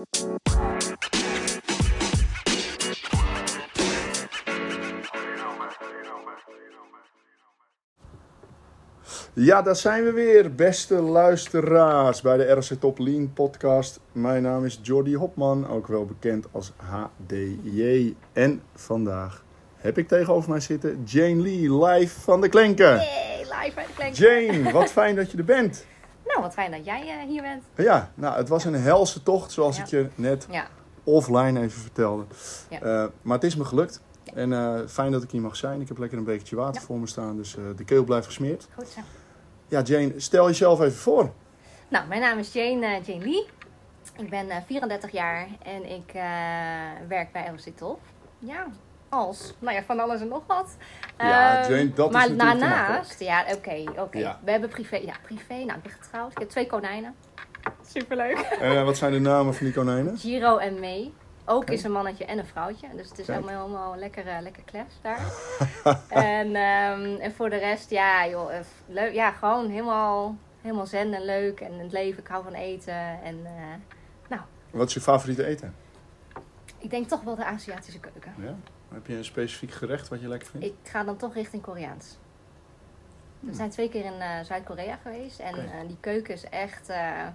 Ja, daar zijn we weer, beste luisteraars bij de RC Top Lean podcast. Mijn naam is Jordi Hopman, ook wel bekend als HDJ. En vandaag heb ik tegenover mij zitten Jane Lee, live van de Klenken. Live de. Jane, wat fijn dat je er bent. Nou, wat fijn dat jij eh, hier bent. Ja, nou, het was een helse tocht, zoals ik je net offline even vertelde. Eh, maar het is me gelukt. En eh, fijn dat ik hier mag zijn. Ik heb lekker een bekertje water voor me staan, dus de keel blijft gesmeerd. goed zo. Ja, Jane, stel jezelf even voor. Nou, mijn naam is Jane, Jane Lee. Ik ben eh, 34 jaar en ik werk bij LC Top. Ja, als, nou ja, van alles en nog wat. Ja, Ehm, Jane, dat is maar natuurlijk te daarnaast, ja, oké, oké. Ja. We hebben privé, ja, privé, nou, ik ben getrouwd. Ik heb twee konijnen. Superleuk. En wat zijn de namen van die konijnen? Giro en May. Ook is een mannetje en een vrouwtje. Dus het is Kijk. helemaal, helemaal lekker, eh, lekker clash daar. en, ehm, en voor de rest, ja, joh, eh, leuk. Ja, gewoon helemaal, helemaal zen en leuk. En het leven, ik hou van eten. En eh, Wat is je favoriete eten? ik denk toch wel de Aziatische keuken. Ja? Heb je een specifiek gerecht wat je lekker vindt? Ik ga dan toch richting Koreaans. We Hmm. zijn twee keer in eh, Zuid-Korea geweest. En eh, die keuken is echt eh,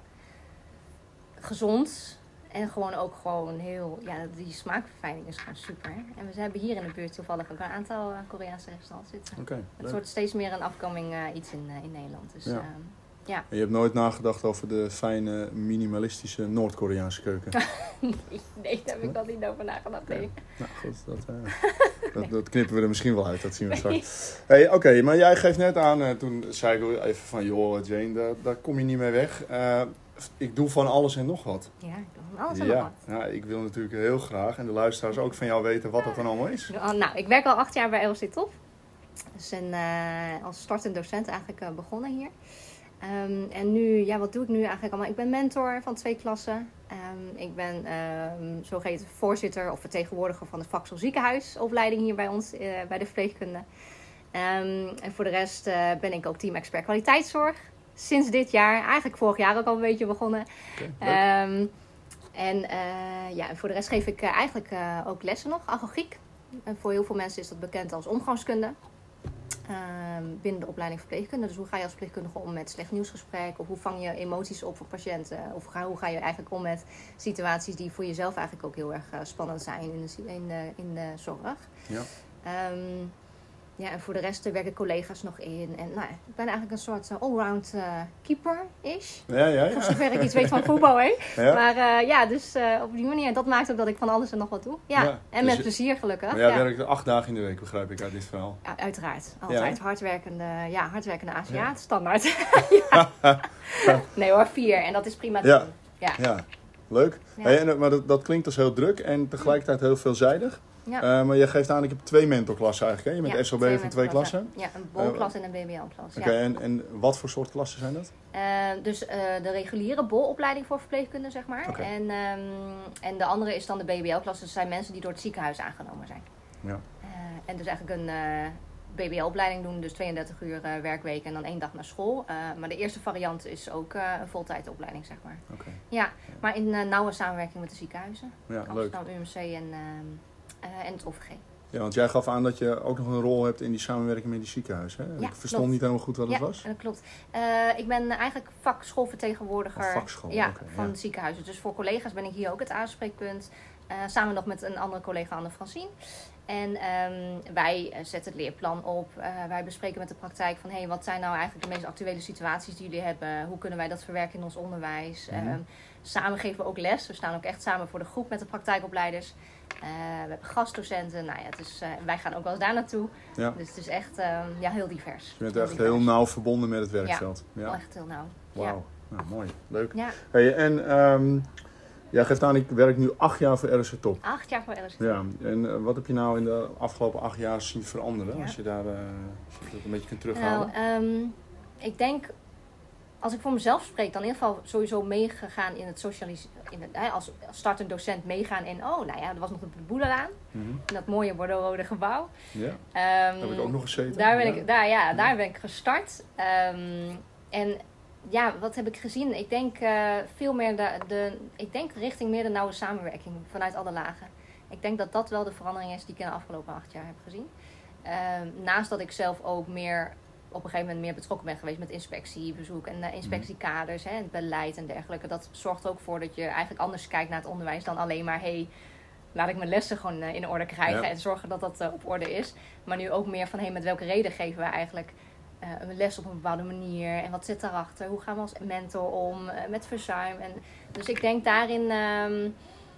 gezond. En gewoon ook gewoon heel... Ja, die smaakverfijning is gewoon super. En we hebben hier in de buurt toevallig ook een aantal Koreaanse restaurants zitten. Oké, Het wordt steeds meer een afkoming iets in, in Nederland. Dus Ja. Ja. En je hebt nooit nagedacht over de fijne, minimalistische Noord-Koreaanse keuken? nee, daar heb ik wel niet over nagedacht. Nee. nou goed, dat, eh, dat, dat knippen we er misschien wel uit, dat zien we straks. Hey, Oké, maar jij geeft net aan, eh, toen zei ik al even van... joh Jane, daar, daar kom je niet mee weg. Eh, ik doe van alles en nog wat. Ja, ik doe van alles en nog wat. ja, ik wil natuurlijk heel graag, en de luisteraars ook van jou weten wat dat dan allemaal is. Nou, ik werk al acht jaar bij LC Top. Dus een, als startend docent eigenlijk begonnen hier. Ehm, en nu, ja, wat doe ik nu eigenlijk allemaal? Ik ben mentor van twee klassen. Ehm, ik ben ehm zogeheten voorzitter of vertegenwoordiger van de Vaksel ziekenhuisopleiding hier bij ons, eh, bij de verpleegkunde. En voor de rest eh, ben ik ook team expert kwaliteitszorg. Sinds dit jaar, eigenlijk vorig jaar ook al een beetje begonnen. En eh, ja, en voor de rest geef ik eigenlijk ook lessen nog, agogiek. En voor heel veel mensen is dat bekend als omgangskunde. Ehm, binnen de opleiding verpleegkunde. Dus hoe ga je als verpleegkundige om met slecht nieuwsgesprek? Of hoe vang je emoties op van patiënten? Of ga, hoe ga je eigenlijk om met situaties die voor jezelf eigenlijk ook heel erg eh, spannend zijn in de, in de, in de zorg? Ja. Ehm, ja, en voor de rest werken collega's nog in. En nou, ik ben eigenlijk een soort eh, allround eh, keeper-ish. Ja, ja, Voor zover ik iets weet van voetbal, hè? ja. Maar eh, ja, dus op die manier, dat maakt ook dat ik van alles en nog wat doe. Ja, Ja, en dus met je- plezier gelukkig. Maar jij ja. werkt acht dagen in de week, begrijp ik uit dit verhaal. Ja, uiteraard. Altijd hardwerkende, ja, hardwerkende Aziat, standaard. Nee hoor, vier. En dat is prima te Ja. doen. Ja. Ja, leuk. Ja. Hey, en, maar dat, dat klinkt als heel druk en tegelijkertijd heel veelzijdig. Ja. Eh, maar je geeft aan, ik heb twee mentorklassen eigenlijk. Hè? Je bent Ja, SOB twee van twee klassen. Ja, een bolklas en een BBL-klas. Oké, Ja. en, en wat voor soort klassen zijn dat? Eh, dus eh, de reguliere bolopleiding voor verpleegkunde, zeg maar. En, ehm, en de andere is dan de BBL-klas. Dus dat zijn mensen die door het ziekenhuis aangenomen zijn. Ja. Eh, en dus eigenlijk een eh, BBL-opleiding doen, dus 32 uur eh, werkweek en dan één dag naar school. Eh, maar de eerste variant is ook eh, een voltijdopleiding, zeg maar. Oké, Ja, maar in eh, nauwe samenwerking met de ziekenhuizen. ja, leuk. UMC en, ehm, eh, en het OVG. Ja, want jij gaf aan dat je ook nog een rol hebt in die samenwerking met die ziekenhuizen. Hè? Ja, ik verstond klopt. niet helemaal goed wat het ja, was. dat klopt. Eh, ik ben eigenlijk vakschoolvertegenwoordiger Oh, vakschool, ja, van ja. de ziekenhuizen. Dus voor collega's ben ik hier ook het aanspreekpunt. Eh, samen nog met een andere collega, Anne Francine. En ehm, wij eh, zetten het leerplan op. Eh, wij bespreken met de praktijk van... Hey, wat zijn nou eigenlijk de meest actuele situaties die jullie hebben? Hoe kunnen wij dat verwerken in ons onderwijs? Mhm. Ehm, samen geven we ook les. We staan ook echt samen voor de groep met de praktijkopleiders. Eh, we hebben gastdocenten. Nou ja, het is, eh, wij gaan ook wel eens daar naartoe. Ja. Dus het is echt ehm, ja, heel divers. Je bent Heel echt divers. heel nauw verbonden met het werkveld. Ja. Echt heel nauw. Wauw, nou, mooi. Leuk. Ja, Hey, en ehm, jij geeft aan, ik werk nu acht jaar voor RSC Top. acht jaar voor LSD. Ja, en eh, wat heb je nou in de afgelopen acht jaar zien veranderen? Als je daar als je dat een beetje kunt terughalen. Nou, ehm, ik denk, als ik voor mezelf spreek, dan in ieder geval sowieso meegegaan in het socialiseren. Als als startend docent meegaan in, oh, nou ja, er was nog de Boelelaan. Mhm. In dat mooie Bordeaux-rode gebouw. Ja, Ehm, heb ik ook nog gezeten. Daar ben, Ja. ik, daar, ja, daar ben ik gestart. Ehm, en ja, wat heb ik gezien? Ik denk eh, veel meer de, de, ik denk richting meer de nauwe samenwerking vanuit alle lagen. Ik denk dat dat wel de verandering is die ik in de afgelopen acht jaar heb gezien. Ehm, naast dat ik zelf ook meer op een gegeven moment meer betrokken ben geweest met inspectiebezoek en uh, inspectiekaders hè, en beleid en dergelijke. Dat zorgt ook voor dat je eigenlijk anders kijkt naar het onderwijs dan alleen maar hey, laat ik mijn lessen gewoon uh, in orde krijgen Ja. en zorgen dat dat uh, op orde is. Maar nu ook meer van hey, met welke reden geven we eigenlijk een les op een bepaalde manier en wat zit daarachter? Hoe gaan we als mentor om met verzuim? En, dus ik denk daarin, um,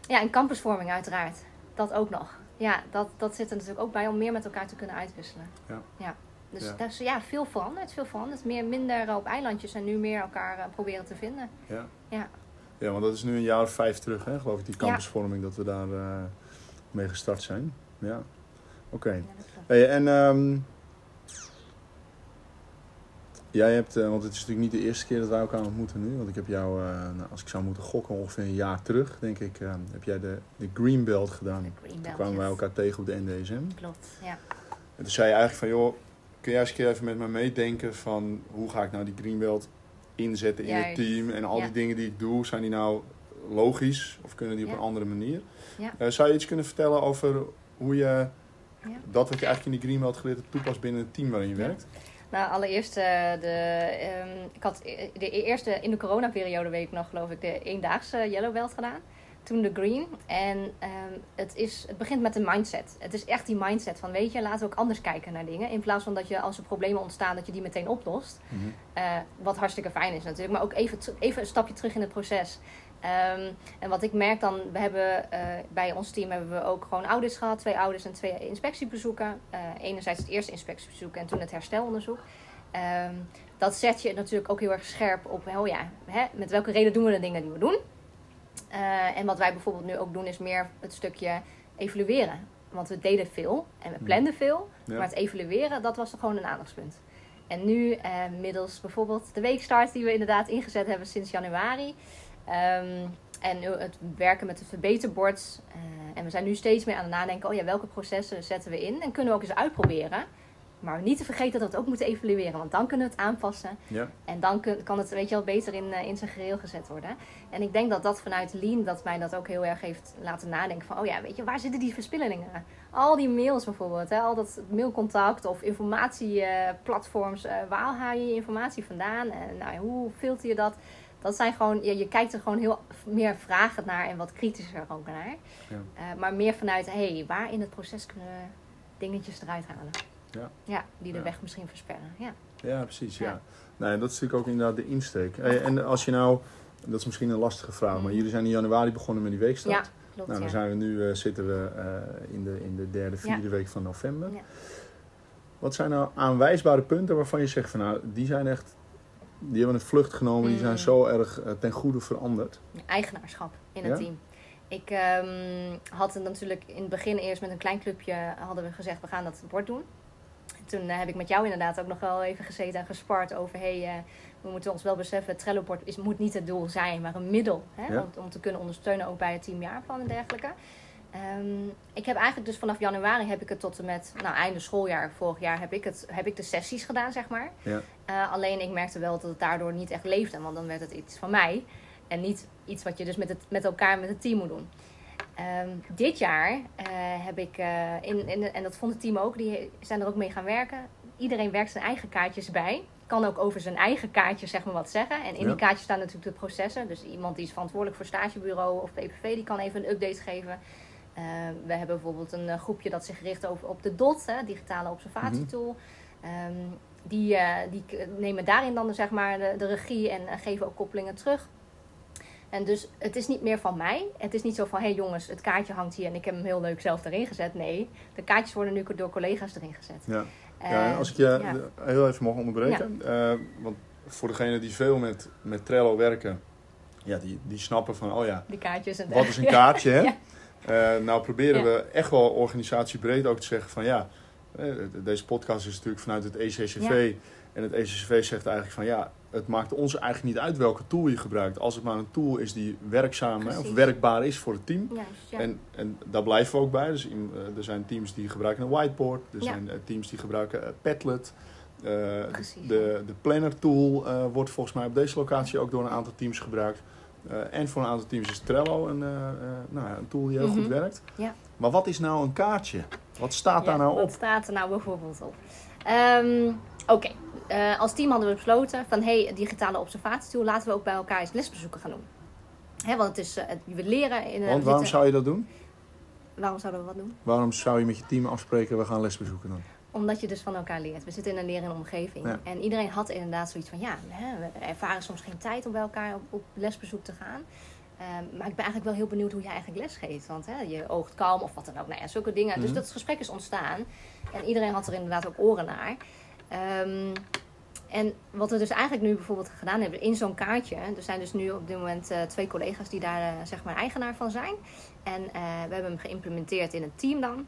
ja, en campusvorming uiteraard. Dat ook nog. Ja, dat, dat zit er natuurlijk ook bij om meer met elkaar te kunnen uitwisselen. Ja. ja. Dus Ja. dat is ja, veel veranderd, veel veranderd. Meer, minder op eilandjes en nu meer elkaar uh, proberen te vinden. Ja. Ja. ja, want dat is nu een jaar of vijf terug, hè, geloof ik, die campusvorming, dat we daar uh, mee gestart zijn. Ja, oké. Okay. Hey, en um, jij hebt, uh, want het is natuurlijk niet de eerste keer dat wij elkaar ontmoeten nu, want ik heb jou, nou, als ik zou moeten gokken, ongeveer een jaar terug, denk ik, uh, heb jij de, de Green Belt gedaan. De Green Belt, Toen kwamen yes. wij elkaar tegen op de NDSM. Klopt, ja. En toen zei je eigenlijk van, joh, kun jij eens een keer even met me meedenken van hoe ga ik nou die Greenbelt inzetten in Juist. het team en al Ja. die dingen die ik doe, zijn die nou logisch of kunnen die op een andere manier? Ja. Uh, zou je iets kunnen vertellen over hoe je Ja. dat wat je eigenlijk in die Greenbelt geleerd hebt toepast binnen het team waarin je werkt? Nou, allereerst, uh, de, um, ik had de eerste, in de coronaperiode weet ik nog, geloof ik, de eendaagse Yellow Belt gedaan. Toen de Green. En um, het, is, het begint met een mindset. Het is echt die mindset van, weet je, laten we ook anders kijken naar dingen. In plaats van dat je als er problemen ontstaan, dat je die meteen oplost. Mm -hmm. uh, wat hartstikke fijn is natuurlijk. Maar ook even, even een stapje terug in het proces. Um, en wat ik merk dan, we hebben uh, bij ons team hebben we ook gewoon audits gehad. Twee audits en twee inspectiebezoeken. Uh, enerzijds het eerste inspectiebezoek en toen het herstelonderzoek. Um, dat zet je natuurlijk ook heel erg scherp op, oh ja, hè, met welke reden doen we de dingen die we doen. Uh, en wat wij bijvoorbeeld nu ook doen is meer het stukje evalueren. Want we deden veel en we planden veel. Ja. Maar het evalueren, dat was gewoon een aandachtspunt. En nu, uh, middels bijvoorbeeld de weekstart die we inderdaad ingezet hebben sinds januari. Um, en het werken met het verbeterbord. Uh, en we zijn nu steeds meer aan het nadenken: oh ja, welke processen zetten we in? En kunnen we ook eens uitproberen. Maar niet te vergeten dat we het ook moeten evalueren. Want dan kunnen we het aanpassen. Ja. En dan kun, kan het weet je wel, beter in, uh, in zijn geheel gezet worden. En ik denk dat dat vanuit Lean dat mij dat ook heel erg heeft laten nadenken. Van, oh ja, weet je, waar zitten die verspillingen? Al die mails bijvoorbeeld. Hè? Al dat mailcontact of informatieplatforms. Uh, waar haal je je informatie vandaan? En nou, hoe filter je dat? Dat zijn gewoon, je, je kijkt er gewoon heel meer vragen naar en wat kritischer ook naar. Ja. Uh, maar meer vanuit, hé, hey, waar in het proces kunnen we dingetjes eruit halen? Ja. ja die de Ja. weg misschien versperren. Ja, ja precies. Ja. Ja. Nee, dat is natuurlijk ook inderdaad de insteek. En als je nou, dat is misschien een lastige vraag, maar jullie zijn in januari begonnen met die weekstart. Mm. ja klopt. Nou, dan zijn we nu, uh, zitten we uh, in, de, in de derde, vierde week van november. Ja. Wat zijn nou aanwijsbare punten waarvan je zegt van nou, die zijn echt, die hebben een vlucht genomen, die zijn Mm. zo erg uh, ten goede veranderd. Eigenaarschap in het Ja? team. Ik um, had het natuurlijk in het begin eerst met een klein clubje hadden we gezegd we gaan dat bord doen. Toen uh, heb ik met jou inderdaad ook nog wel even gezeten en gespart over hey, uh, we moeten ons wel beseffen, het Trello-bord is, moet niet het doel zijn, maar een middel hè, Ja. om, om te kunnen ondersteunen ook bij het teamjaarplan en dergelijke. Um, ik heb eigenlijk dus vanaf januari heb ik het tot en met nou, einde schooljaar vorig jaar heb ik, het, heb ik de sessies gedaan, zeg maar. Ja. Uh, alleen ik merkte wel dat het daardoor niet echt leefde, want dan werd het iets van mij en niet iets wat je dus met, het, met elkaar met het team moet doen. Um, dit jaar uh, heb ik, uh, in, in, en dat vond het team ook, die zijn er ook mee gaan werken. Iedereen werkt zijn eigen kaartjes bij. Kan ook over zijn eigen kaartjes zeg maar wat zeggen. En in Ja. die kaartjes staan natuurlijk de processen. Dus iemand die is verantwoordelijk voor stagebureau of PPV, die kan even een update geven. Uh, we hebben bijvoorbeeld een uh, groepje dat zich richt over, op de DOT, hè, digitale observatietool. Mm -hmm. um, die, die nemen daarin dan zeg maar de, de regie en eh, geven ook koppelingen terug. En dus het is niet meer van mij. Het is niet zo van, hé hey jongens, het kaartje hangt hier en ik heb hem heel leuk zelf erin gezet. Nee, de kaartjes worden nu door collega's erin gezet. Ja, als ik je ja. heel even mag onderbreken. Ja. Uh, want voor degenen die veel met, met Trello werken, ja, die, die snappen van, oh ja, die kaartjes en wat is een kaartje, hè? Ja. Uh, nou proberen we echt wel organisatiebreed ook te zeggen van, ja, eh, deze podcast is natuurlijk vanuit het ECCV. En het ECCV zegt eigenlijk van, ja, het maakt ons eigenlijk niet uit welke tool je gebruikt. Als het maar een tool is die werkzaam of werkbaar is voor het team. Juist, ja. en, en daar blijven we ook bij. Dus in, uh, er zijn teams die gebruiken een whiteboard. Er Ja. zijn uh, teams die gebruiken Padlet. Eh, Precies, de, de planner tool eh, wordt volgens mij op deze locatie ook door een aantal teams gebruikt. Eh, en voor een aantal teams is Trello een, eh, eh, nou, ja, een tool die heel Mhm. goed werkt. Ja. Maar wat is nou een kaartje? Wat staat daar nou Wat op? staat er nou bijvoorbeeld op? Ehm, Oké, Eh, als team hadden we besloten van hey, digitale observatietool, laten we ook bij elkaar eens lesbezoeken gaan doen. Hè, want het is, eh, het- we leren in een. Want waarom zou je dat doen? waarom zouden we wat doen? Waarom zou je met je team afspreken, we gaan lesbezoeken dan? Omdat je dus van elkaar leert. We zitten in een lerende omgeving. Ja. En iedereen had inderdaad zoiets van, ja, we ervaren soms geen tijd om bij elkaar op, op lesbezoek te gaan. Ehm, maar ik ben eigenlijk wel heel benieuwd hoe je eigenlijk les geeft. Want hè, je oogt kalm of wat dan ook. Nou ja, zulke dingen. Dus Mhm. dat gesprek is ontstaan. En iedereen had er inderdaad ook oren naar. Ehm, en wat we dus eigenlijk nu bijvoorbeeld gedaan hebben in zo'n kaartje. Er zijn dus nu op dit moment eh, twee collega's die daar eh, zeg maar eigenaar van zijn. En eh, we hebben hem geïmplementeerd in een team dan.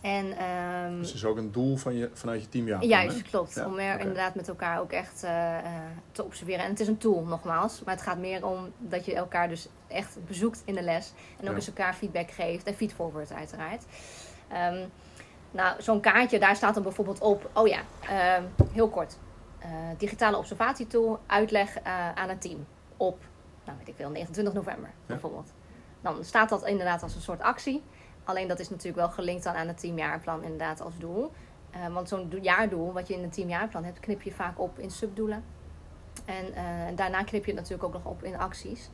En, ehm, Dus het is ook een doel van je, vanuit je team, ja. Juist, klopt. Ja, om er inderdaad met elkaar ook echt te observeren. En het is een tool, nogmaals. Maar het gaat meer om dat je elkaar dus echt bezoekt in de les. En ook Ja. eens elkaar feedback geeft. En feedforward uiteraard. Ehm, nou, zo'n kaartje, daar staat dan bijvoorbeeld op... Oh ja, ehm, heel kort. Eh, digitale observatietool, uitleg eh, aan het team. Op, nou weet ik veel, 29 november bijvoorbeeld. Dan staat dat inderdaad als een soort actie. Alleen dat is natuurlijk wel gelinkt dan aan het teamjaarplan inderdaad als doel. Eh, want zo'n do- jaardoel, wat je in een teamjaarplan hebt, knip je vaak op in subdoelen. En daarna knip je het natuurlijk ook nog op in acties.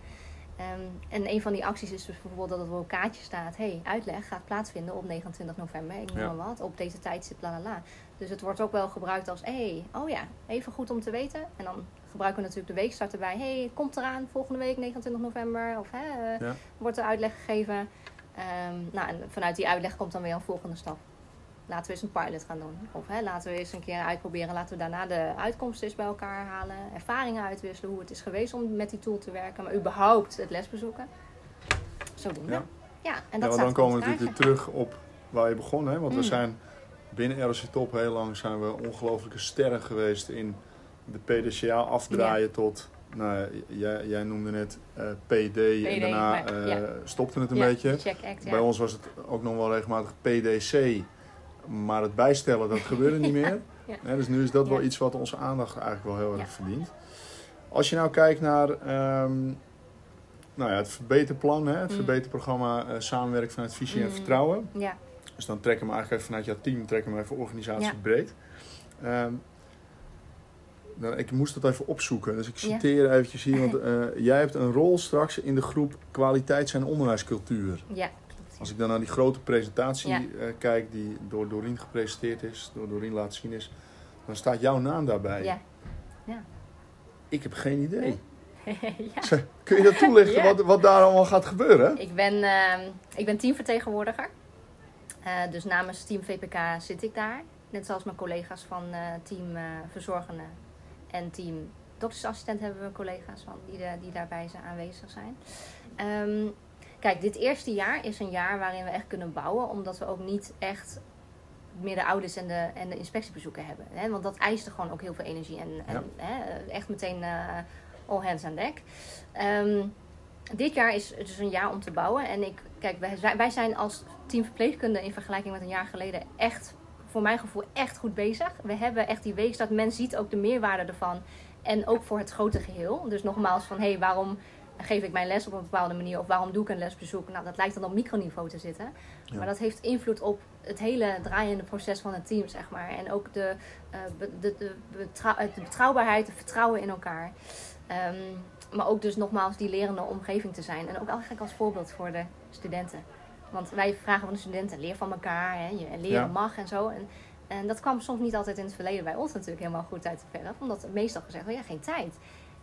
Ehm, en een van die acties is dus bijvoorbeeld dat er op een kaartje staat: hey, uitleg gaat plaatsvinden op 29 november. Ik noem Ja. maar wat, op deze tijdstip, la la la. Dus het wordt ook wel gebruikt als: hey, oh ja, even goed om te weten. En dan gebruiken we natuurlijk de weekstart erbij: hey, het komt eraan volgende week, 29 november. Of hè, eh, Ja. wordt er uitleg gegeven. Ehm, nou, en vanuit die uitleg komt dan weer een volgende stap. Laten we eens een pilot gaan doen. Of hè, laten we eens een keer uitproberen. Laten we daarna de uitkomsten eens bij elkaar halen. Ervaringen uitwisselen. Hoe het is geweest om met die tool te werken. Maar überhaupt het lesbezoeken. Zodoende. Ja. Ja, en Ja, dat staat dan komen we natuurlijk weer terug op waar je begon. Hè? Want we Mm. zijn binnen ROC Top heel lang zijn we ongelooflijke sterren geweest in de PDCA afdraaien tot... Nou, jij, jij noemde net eh, PD, en daarna maar- eh, ja. stopte het een Ja, beetje. Check Act, ja. Bij ons was het ook nog wel regelmatig PDC. Maar het bijstellen, dat gebeurde niet meer. Ja. Dus nu is dat wel iets wat onze aandacht eigenlijk wel heel erg Ja. verdient. Als je nou kijkt naar ehm, nou ja, het verbeterplan, hè, het Mm. verbeterprogramma eh samenwerken vanuit visie en Mm. vertrouwen. Ja, Dus dan trekken we eigenlijk even vanuit jouw team, trekken we even organisatie Ja. breed. Ehm, nou, ik moest dat even opzoeken, dus ik Ja. citeer eventjes hier. Want eh, jij hebt een rol straks in de groep kwaliteits- en onderwijscultuur. ja. Als ik dan naar die grote presentatie Ja. eh, kijk, die door Doreen gepresenteerd is, door Doreen laten zien is, dan staat jouw naam daarbij. Ja. Ik heb geen idee. ja. Kun je dat toelichten, Ja. wat, wat daar allemaal gaat gebeuren? Ik ben, ehm, ik ben teamvertegenwoordiger. Eh, dus namens Team VPK zit ik daar. Net zoals mijn collega's van eh, Team Verzorgende en Team Doktersassistent hebben we collega's van die, de- die daarbij zijn, aanwezig zijn. Ehm, kijk, dit eerste jaar is een jaar waarin we echt kunnen bouwen, omdat we ook niet echt meer de ouders en de, en de inspectiebezoeken hebben. Hè? Want dat eiste gewoon ook heel veel energie en, en hè, echt meteen eh, all hands aan dek. Ehm, dit jaar is dus een jaar om te bouwen. En ik, kijk, wij zijn, wij zijn als team verpleegkunde in vergelijking met een jaar geleden echt, voor mijn gevoel, echt goed bezig. We hebben echt die weekstart. Men ziet ook de meerwaarde ervan. En ook voor het grote geheel. Dus nogmaals van, hé, hey, waarom geef ik mijn les op een bepaalde manier? Of waarom doe ik een lesbezoek? Nou, dat lijkt dan op microniveau te zitten. Ja. Maar dat heeft invloed op het hele draaiende proces van het team, zeg maar. En ook de, eh, de, de, betrouw- eh, de betrouwbaarheid, het vertrouwen in elkaar. Ehm, maar ook dus nogmaals die lerende omgeving te zijn. En ook eigenlijk als voorbeeld voor de studenten. Want wij vragen van de studenten, leer van elkaar. Hè, je leren Ja. mag en zo. En, en dat kwam soms niet altijd in het verleden bij ons natuurlijk helemaal goed uit de verf. Omdat meestal gezegd werd, ja, geen tijd.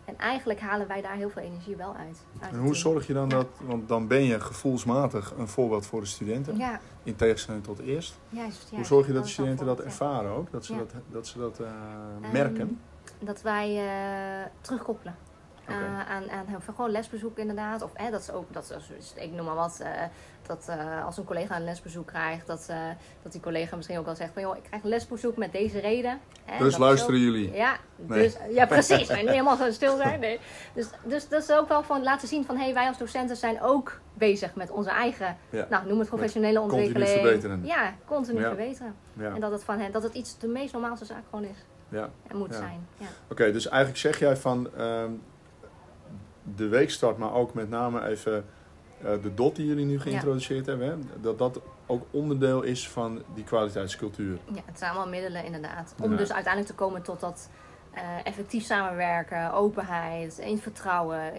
En eigenlijk halen wij daar heel veel energie wel uit. uit En hoe zorg je dan Ja. dat, want dan ben je gevoelsmatig een voorbeeld voor de studenten, Ja, in tegenstelling tot eerst. juist. Hoe zorg je dat de studenten dat ervaren ook, dat ze Ja. dat, dat, ze dat eh, Ehm, merken? Dat wij eh, terugkoppelen. Uh, aan, aan heel veel gewoon lesbezoek inderdaad. Of hè, dat is ook, dat is, ik noem maar wat, eh, dat eh, als een collega een lesbezoek krijgt, dat, eh, dat die collega misschien ook al zegt van joh, ik krijg een lesbezoek met deze reden. Dus luisteren jullie. Ja, Nee. dus, ja precies. En helemaal zo stil zijn. Nee. Dus, dus dat is ook wel van laten zien van hé, hey, wij als docenten zijn ook bezig met onze eigen, Ja. nou noem het professionele continu ontwikkeling. verbeteren. Ja, continu Ja. verbeteren. Ja. En dat het van hen, dat het iets de meest normaalste zaak gewoon is. Ja. en moet zijn. Ja. Oké, dus eigenlijk zeg jij van ehm, de weekstart, maar ook met name even eh, de dot die jullie nu geïntroduceerd hebben, hè, dat dat ook onderdeel is van die kwaliteitscultuur. Ja, het zijn allemaal middelen inderdaad. Om Ja. dus uiteindelijk te komen tot dat eh, effectief samenwerken, openheid, in vertrouwen.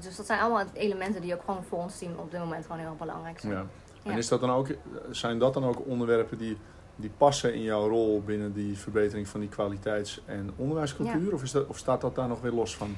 Dus dat zijn allemaal elementen die ook gewoon voor ons team op dit moment gewoon heel belangrijk zijn. Ja. En is dat dan ook, zijn dat dan ook onderwerpen die, die passen in jouw rol binnen die verbetering van die kwaliteits- en onderwijscultuur? Of, is dat, of staat dat daar nog weer los van?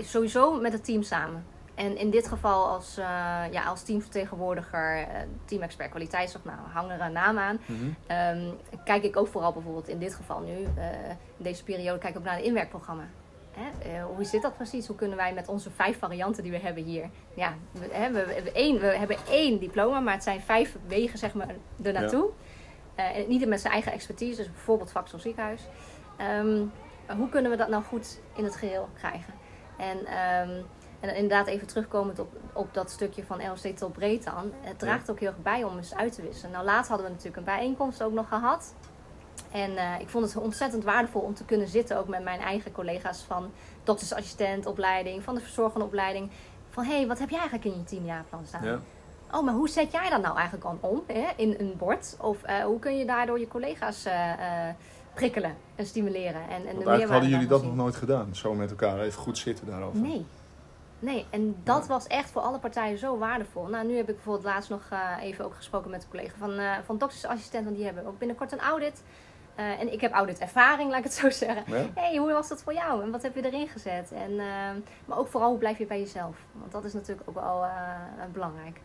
Sowieso met het team samen. En in dit geval als, eh, ja, als teamvertegenwoordiger, eh, team-expert kwaliteitszorg, nou, hang er een naam aan. Ehm, kijk ik ook vooral bijvoorbeeld in dit geval nu, eh, in deze periode, kijk ik ook naar het inwerkprogramma. Hè? hoe zit dat precies? Hoe kunnen wij met onze vijf varianten die we hebben hier... Ja, we, hè, we, hebben, één, we hebben één diploma, maar het zijn vijf wegen zeg maar, ernaartoe. Eh, en ieder met zijn eigen expertise, dus bijvoorbeeld vak zoals ziekenhuis. Ehm, hoe kunnen we dat nou goed in het geheel krijgen? En, ehm, en inderdaad even terugkomend op, op dat stukje van LSD tot breed dan. Het draagt ook heel erg bij om eens uit te wisselen. Nou, laatst hadden we natuurlijk een bijeenkomst ook nog gehad. En eh, ik vond het ontzettend waardevol om te kunnen zitten ook met mijn eigen collega's van doktersassistentopleiding, van de verzorgende opleiding. Van hé, hey, wat heb jij eigenlijk in je teamjaarplan staan? Ja. Oh, maar hoe zet jij dat nou eigenlijk dan om hè, in een bord? Of eh, hoe kun je daardoor je collega's eh, eh, prikkelen en stimuleren? En, en de eigenlijk hadden jullie dat nog nooit gedaan, zo met elkaar even goed zitten daarover. Nee. Nee, en dat Ja. was echt voor alle partijen zo waardevol. Nou, nu heb ik bijvoorbeeld laatst nog even ook gesproken met een collega van, van doktersassistent. Want die hebben ook binnenkort een audit. En ik heb auditervaring, laat ik het zo zeggen. Ja? hey, hoe was dat voor jou? En wat heb je erin gezet? En, maar ook vooral, hoe blijf je bij jezelf? Want dat is natuurlijk ook wel belangrijk.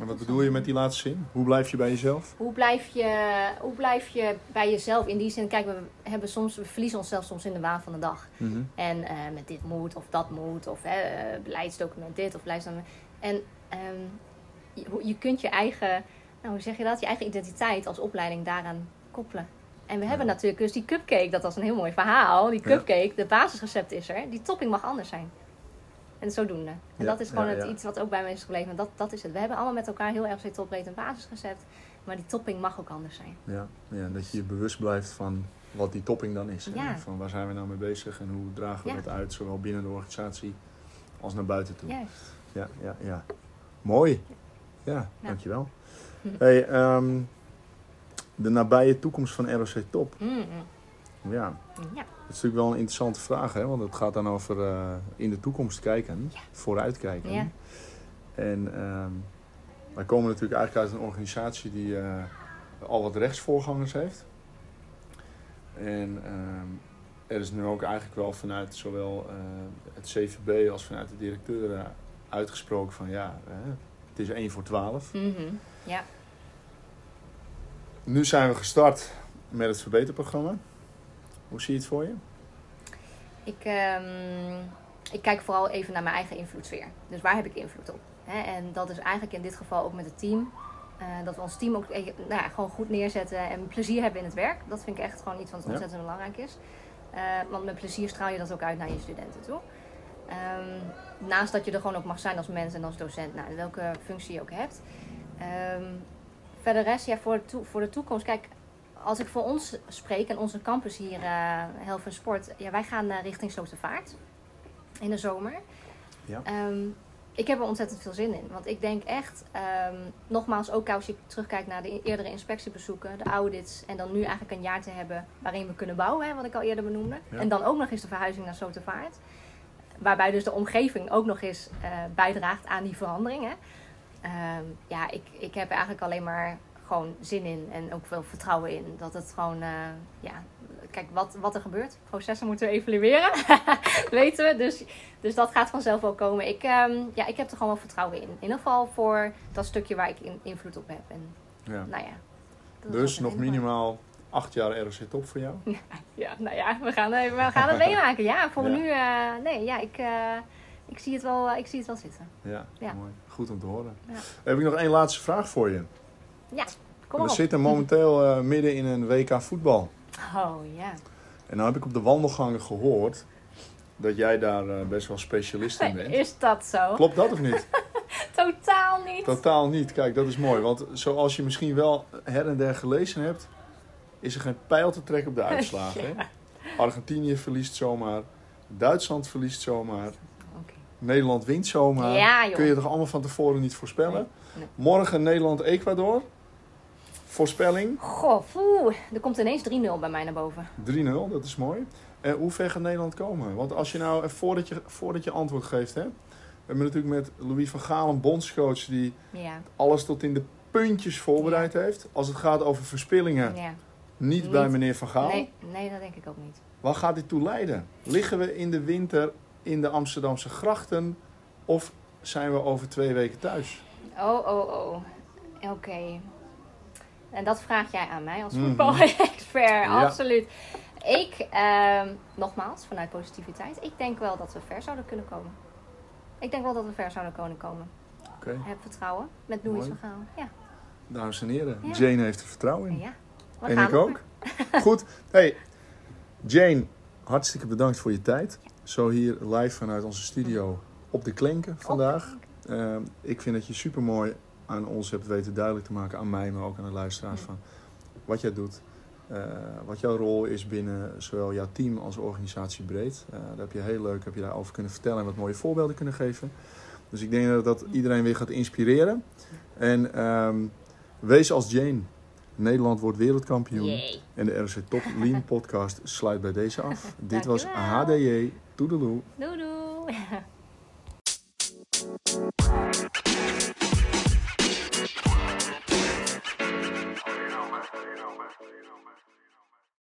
En wat bedoel je met die laatste zin? Hoe blijf je bij jezelf? Hoe blijf, je, hoe blijf je bij jezelf? In die zin, kijk, we, hebben soms, we verliezen onszelf soms in de waan van de dag. En eh, met dit moet of dat moet, of hè, eh, beleidsdocument dit of beleidsdocument. En ehm, je, kunt je eigen, nou, hoe zeg je dat? Je eigen identiteit als opleiding daaraan koppelen. En we hebben natuurlijk dus die cupcake, dat was een heel mooi verhaal. Die Ja. cupcake, de basisrecept is er. Die topping mag anders zijn. En zodoende. En Ja, dat is gewoon ja, het, iets wat ook bij mensen is gebleven. En dat, dat is het. We hebben allemaal met elkaar heel erg zitten oplezen een basisrecept. Maar die topping mag ook anders zijn. Ja, ja, dat je je bewust blijft van wat die topping dan is. Ja. Van waar zijn we nou mee bezig en hoe dragen we dat uit, zowel binnen de organisatie als naar buiten toe. Juist. Ja, ja, ja. Mooi. Ja, dankjewel. Hey, ehm, de nabije toekomst van ROC Top. Mm, mm. Ja, Ja. dat is natuurlijk wel een interessante vraag, hè? want het gaat dan over eh, in de toekomst kijken, Ja. vooruitkijken. Ja. En ehm, wij komen natuurlijk eigenlijk uit een organisatie die eh, al wat rechtsvoorgangers heeft. En ehm, er is nu ook eigenlijk wel vanuit zowel eh, het CVB als vanuit de directeuren uitgesproken van ja, hè, het is 1 voor 12. Mhm. Ja. Nu zijn we gestart met het verbeterprogramma. Hoe zie je het voor je? Ik, ehm, ik kijk vooral even naar mijn eigen invloedssfeer. Dus waar heb ik invloed op? En dat is eigenlijk in dit geval ook met het team. Eh, dat we ons team ook eh, nou ja, gewoon goed neerzetten en plezier hebben in het werk. Dat vind ik echt gewoon iets wat Ja. ontzettend belangrijk is. Eh, want met plezier straal je dat ook uit naar je studenten toe. Ehm, naast dat je er gewoon ook mag zijn als mens en als docent, nou, welke functie je ook hebt. Ehm, verder rest, ja, voor, de voor de toekomst. Kijk, als ik voor ons spreek en onze campus hier, eh Helft en Sport, ja, wij gaan eh, richting Slotervaart in de zomer. Ja. Ehm, ik heb er ontzettend veel zin in. Want ik denk echt, ehm, nogmaals, ook als je terugkijkt naar de eerdere inspectiebezoeken, de audits. En dan nu eigenlijk een jaar te hebben waarin we kunnen bouwen, hè, wat ik al eerder benoemde. Ja. En dan ook nog eens de verhuizing naar Slotervaart. Waarbij dus de omgeving ook nog eens eh, bijdraagt aan die veranderingen. Ehm, ja, ik, ik heb eigenlijk alleen maar gewoon zin in en ook veel vertrouwen in. Dat het gewoon, eh, ja, kijk, wat, wat er gebeurt. Processen moeten we evalueren, weten we. Dus, dus dat gaat vanzelf wel komen. Ik, ehm, ja, ik heb er gewoon wel vertrouwen in. In ieder geval voor dat stukje waar ik in, invloed op heb. En Ja. nou ja. Dus nog minimaal acht jaar ROC Top voor jou? Ja, nou ja, we gaan, eh, we gaan het meemaken. Ja, voor Ja. nu, eh, nee, ja, ik, ik, zie het wel, ik zie het wel zitten. Ja, Ja. mooi. Goed om te horen. Ja. Heb ik nog één laatste vraag voor je. Kom we op. zitten momenteel eh, midden in een WK voetbal. Oh ja. En nou heb ik op de wandelgangen gehoord dat jij daar eh, best wel specialist in bent. Is dat zo? Klopt dat of niet? Totaal niet. Totaal niet. Kijk, dat is mooi. Want zoals je misschien wel her en der gelezen hebt, is er geen pijl te trekken op de uitslagen. Argentinië verliest zomaar. Duitsland verliest zomaar. Nederland wint zomaar. Ja. Kun je toch allemaal van tevoren niet voorspellen? Nee, nee. Morgen Nederland-Ecuador. Voorspelling Goh, poeh, er komt ineens 3-0 bij mij naar boven. 3-0, dat is mooi. En hoe ver gaat Nederland komen? Want als je nou, eh, voordat je, voordat je antwoord geeft, hè. We hebben natuurlijk met Louis van Gaal een bondscoach die Ja, alles tot in de puntjes voorbereid heeft. Als het gaat over verspillingen, ja. niet, Niet. bij meneer Van Gaal. Nee, nee, dat denk ik ook niet. Waar gaat dit toe leiden? Liggen we in de winter in de Amsterdamse grachten of zijn we over twee weken thuis? Oh, oh, oh. Oké. En dat vraag jij aan mij als Mhm. voetbal-expert, absoluut. Ik, ehm, nogmaals, vanuit positiviteit, ik denk wel dat we ver zouden kunnen komen. Ik denk wel dat we ver zouden kunnen komen. Oké, heb vertrouwen met Louis van Gaal. Ja, dames en heren, Ja. Jane heeft er vertrouwen in. ja. We En ik ook. Goed. Hey, Jane, hartstikke bedankt voor je tijd. Zo hier live vanuit onze studio op de klenken vandaag. Ehm, ik vind dat je super mooi aan ons hebt weten duidelijk te maken, aan mij, maar ook aan de luisteraars, van wat jij doet. eh, wat jouw rol is binnen zowel jouw team als organisatie breed. Eh, daar heb je heel leuk heb je daarover kunnen vertellen en wat mooie voorbeelden kunnen geven. Dus ik denk dat dat iedereen weer gaat inspireren. En ehm, wees als Jane. Nederland wordt wereldkampioen. Yay. En de RC Top Lean podcast sluit bij deze af. Dit was. HDJ. Toedeloe. Doei doei.